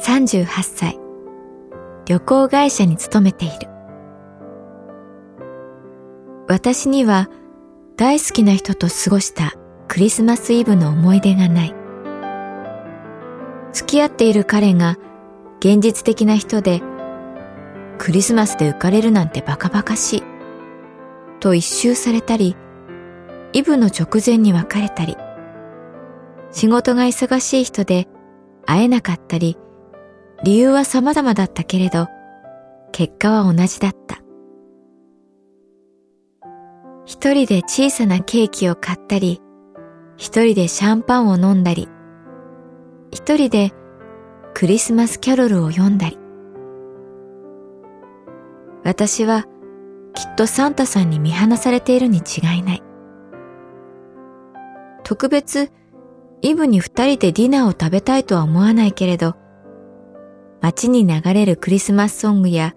38歳旅行会社に勤めている。私には大好きな人と過ごしたクリスマスイブの思い出がない。付き合っている彼が現実的な人でクリスマスで浮かれるなんてバカバカしい。と一周されたりイブの直前に別れたり。仕事が忙しい人で会えなかったり理由は様々だったけれど、結果は同じだった。一人で小さなケーキを買ったり、一人でシャンパンを飲んだり、一人でクリスマスキャロルを読んだり。私はきっとサンタさんに見放されているに違いない。特別イブに二人でディナーを食べたいとは思わないけれど、街に流れるクリスマスソングや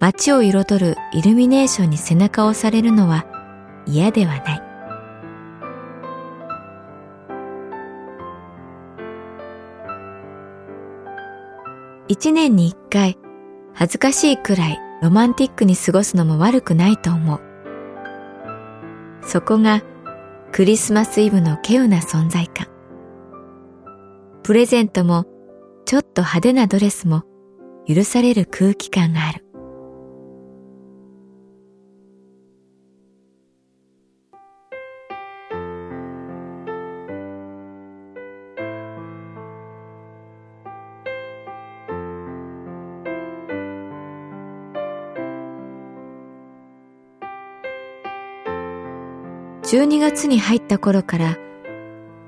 街を彩るイルミネーションに背中を押されるのは嫌ではない。一年に一回恥ずかしいくらいロマンティックに過ごすのも悪くないと思う。そこがクリスマスイブの稀有な存在感。プレゼントもちょっと派手なドレスも許される空気感がある。12月に入った頃から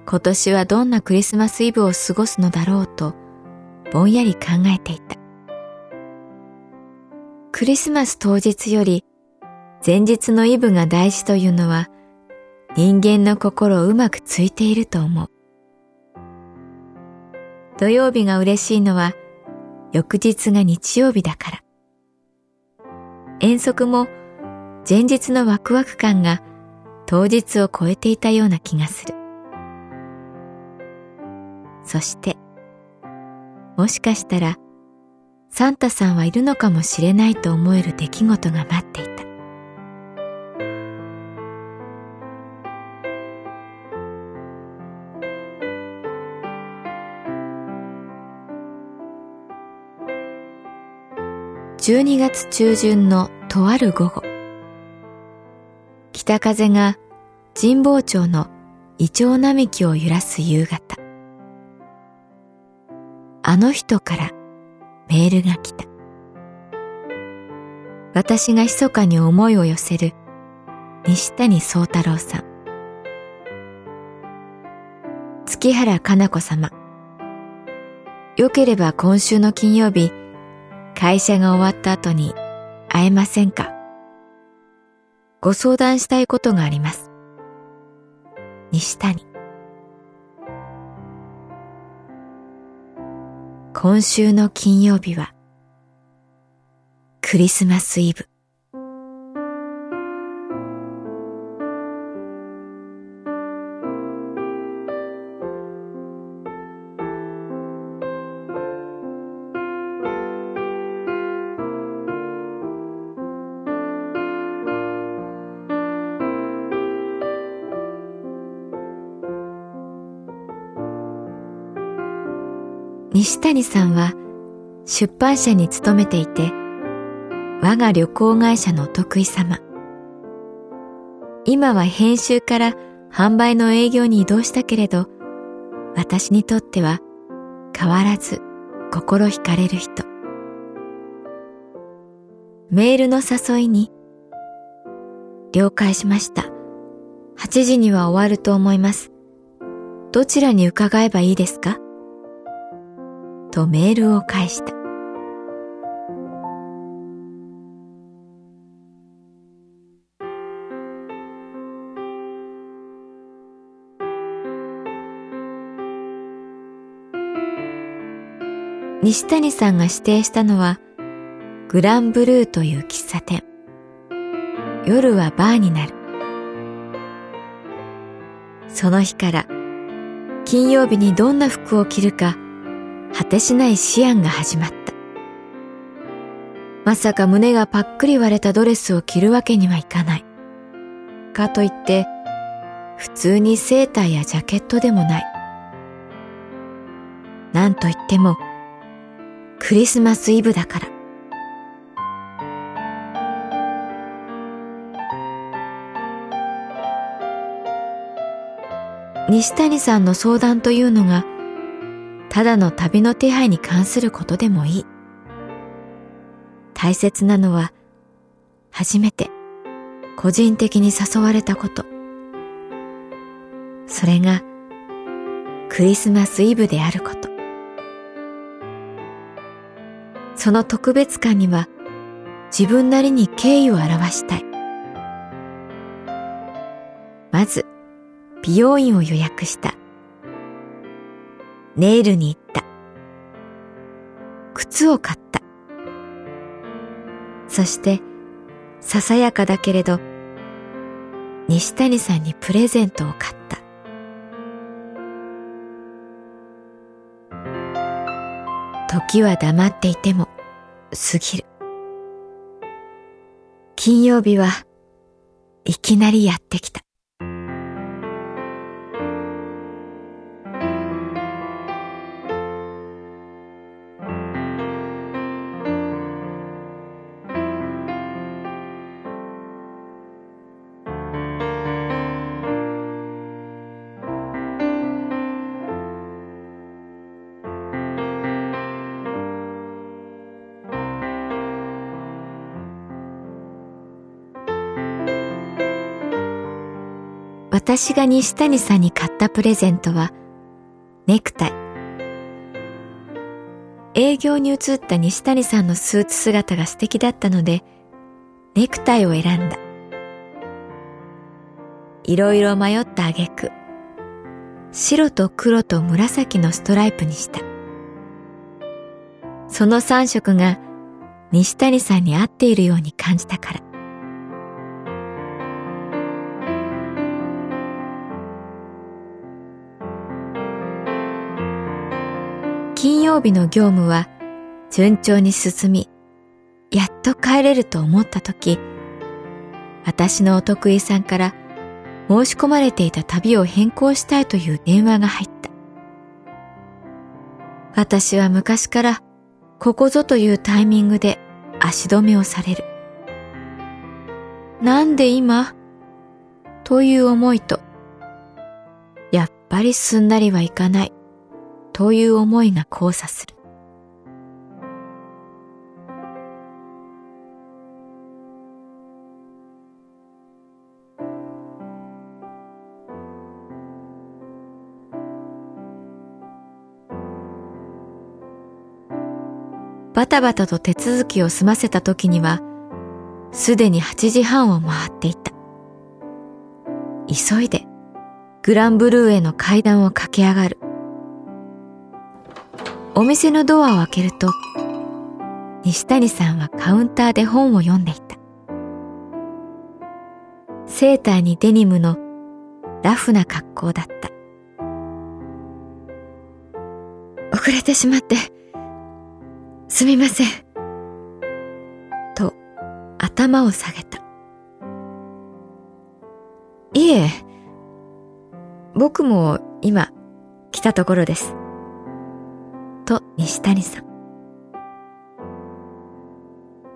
今年はどんなクリスマスイブを過ごすのだろうとぼんやり考えていた。クリスマス当日より前日のイブが大事というのは人間の心をうまくついていると思う。土曜日が嬉しいのは翌日が日曜日だから。遠足も前日のワクワク感が当日を超えていたような気がする。そしてもしかしたらサンタさんはいるのかもしれないと思える出来事が待っていた。12月中旬のとある午後北風が神保町のイチョウ並木を揺らす夕方あの人からメールが来た。私が密かに思いを寄せる西谷宗太郎さん。月原かな子様。よければ今週の金曜日、会社が終わった後に会えませんか？ご相談したいことがあります。西谷。今週の金曜日はクリスマスイブ。西谷さんは出版社に勤めていて、我が旅行会社のお得意様。今は編集から販売の営業に移動したけれど、私にとっては変わらず心惹かれる人。メールの誘いに、了解しました。8時には終わると思います。どちらに伺えばいいですか？とメールを返した。西谷さんが指定したのはグランブルーという喫茶店。夜はバーになる。その日から金曜日にどんな服を着るか果てしない思案が始まった。まさか胸がパックリ割れたドレスを着るわけにはいかない。かといって、普通にセーターやジャケットでもない。なんといっても、クリスマスイブだから。西谷さんの相談というのがただの旅の手配に関することでもいい。大切なのは、初めて個人的に誘われたこと。それがクリスマスイブであること。その特別感には自分なりに敬意を表したい。まず、美容院を予約した。ネイルに行った。靴を買った。そして、ささやかだけれど、西谷さんにプレゼントを買った。時は黙っていても過ぎる。金曜日はいきなりやってきた。私が西谷さんに買ったプレゼントは、ネクタイ。営業に移った西谷さんのスーツ姿が素敵だったので、ネクタイを選んだ。いろいろ迷った挙句、白と黒と紫のストライプにした。その3色が西谷さんに合っているように感じたから。曜日の業務は順調に進み、やっと帰れると思った時、私のお得意さんから申し込まれていた旅を変更したいという電話が入った。私は昔からここぞというタイミングで足止めをされる。なんで今？という思いと、やっぱりすんなりはいかないという思いが交差する。バタバタと手続きを済ませた時には、すでに8時半を回っていた。急いで、グランブルーへの階段を駆け上がる。お店のドアを開けると、西谷さんはカウンターで本を読んでいた。セーターにデニムのラフな格好だった。遅れてしまって、すみません。と、頭を下げた。いえ、僕も今来たところです。と西谷さん。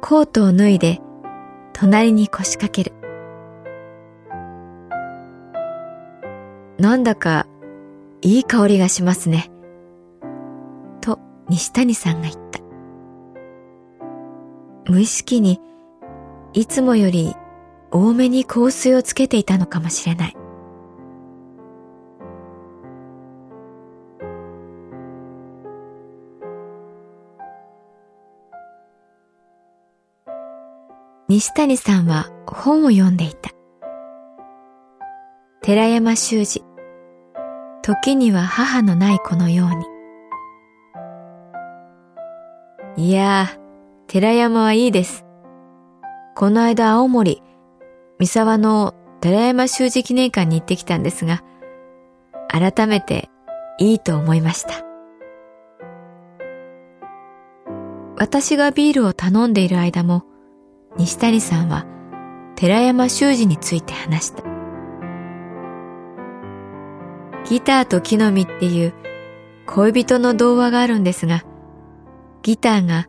コートを脱いで隣に腰掛ける。なんだかいい香りがしますね。と西谷さんが言った。無意識にいつもより多めに香水をつけていたのかもしれない。西谷さんは本を読んでいた。寺山修司、時には母のない子のように。いやー、寺山はいいです。この間青森、三沢の寺山修司記念館に行ってきたんですが、改めていいと思いました。私がビールを頼んでいる間も、西谷さんは寺山修司について話した。ギターと木の実っていう恋人の童話があるんですが、ギターが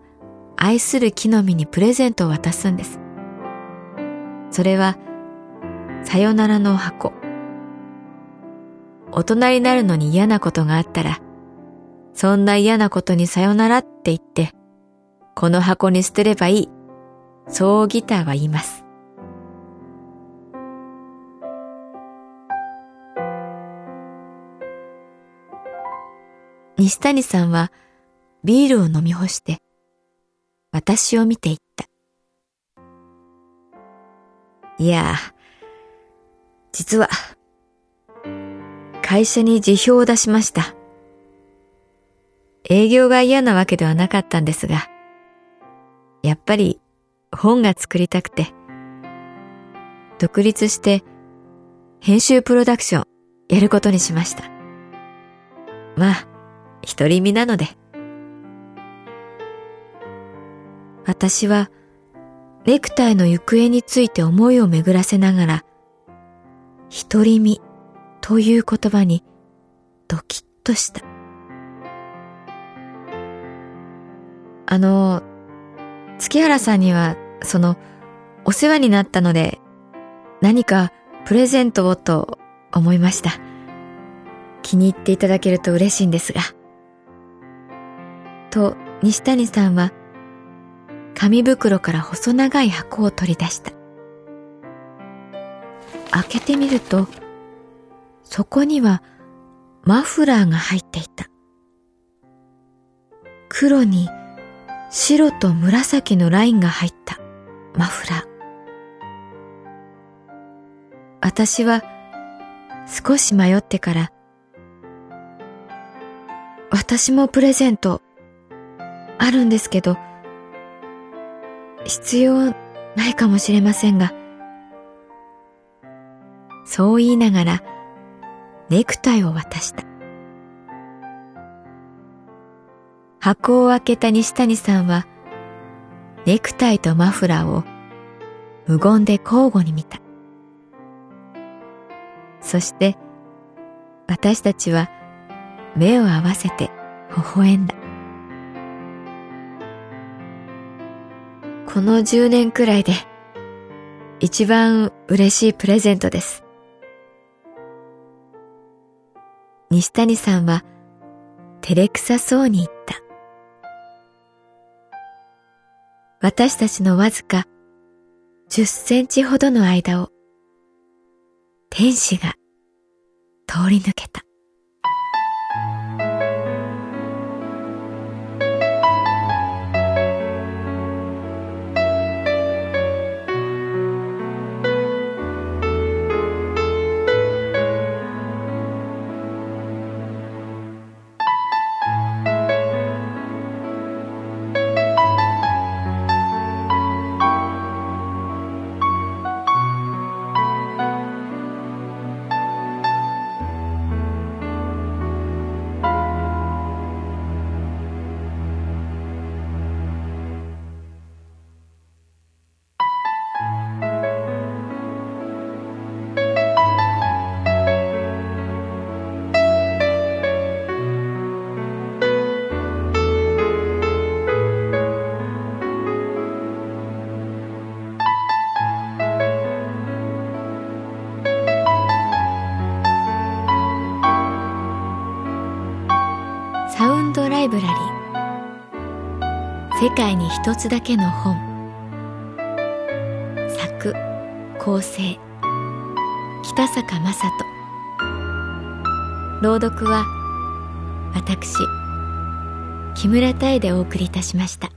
愛する木の実にプレゼントを渡すんです。それは、さよならの箱。大人になるのに嫌なことがあったら、そんな嫌なことにさよならって言って、この箱に捨てればいい。そうギターは言います。西谷さんはビールを飲み干して私を見ていった。いや実は会社に辞表を出しました。営業が嫌なわけではなかったんですが、やっぱり本が作りたくて、独立して編集プロダクションやることにしました。まあ、独り身なので。私はネクタイの行方について思いを巡らせながら、独り身という言葉にドキッとした。あの、月原さんには、その、お世話になったので、何かプレゼントをと思いました。気に入っていただけると嬉しいんですが。と、西谷さんは、紙袋から細長い箱を取り出した。開けてみると、そこにはマフラーが入っていた。黒に白と紫のラインが入ったマフラー。私は少し迷ってから、私もプレゼントあるんですけど、必要ないかもしれませんが、そう言いながらネクタイを渡した。箱を開けた西谷さんは、ネクタイとマフラーを無言で交互に見た。そして、私たちは目を合わせて微笑んだ。この10年くらいで一番嬉しいプレゼントです。西谷さんは照れくさそうに言った。私たちのわずか10センチほどの間を天使が通り抜けた。世界に一つだけの本作構成北坂雅人朗読は私木村多江でお送りいたしました。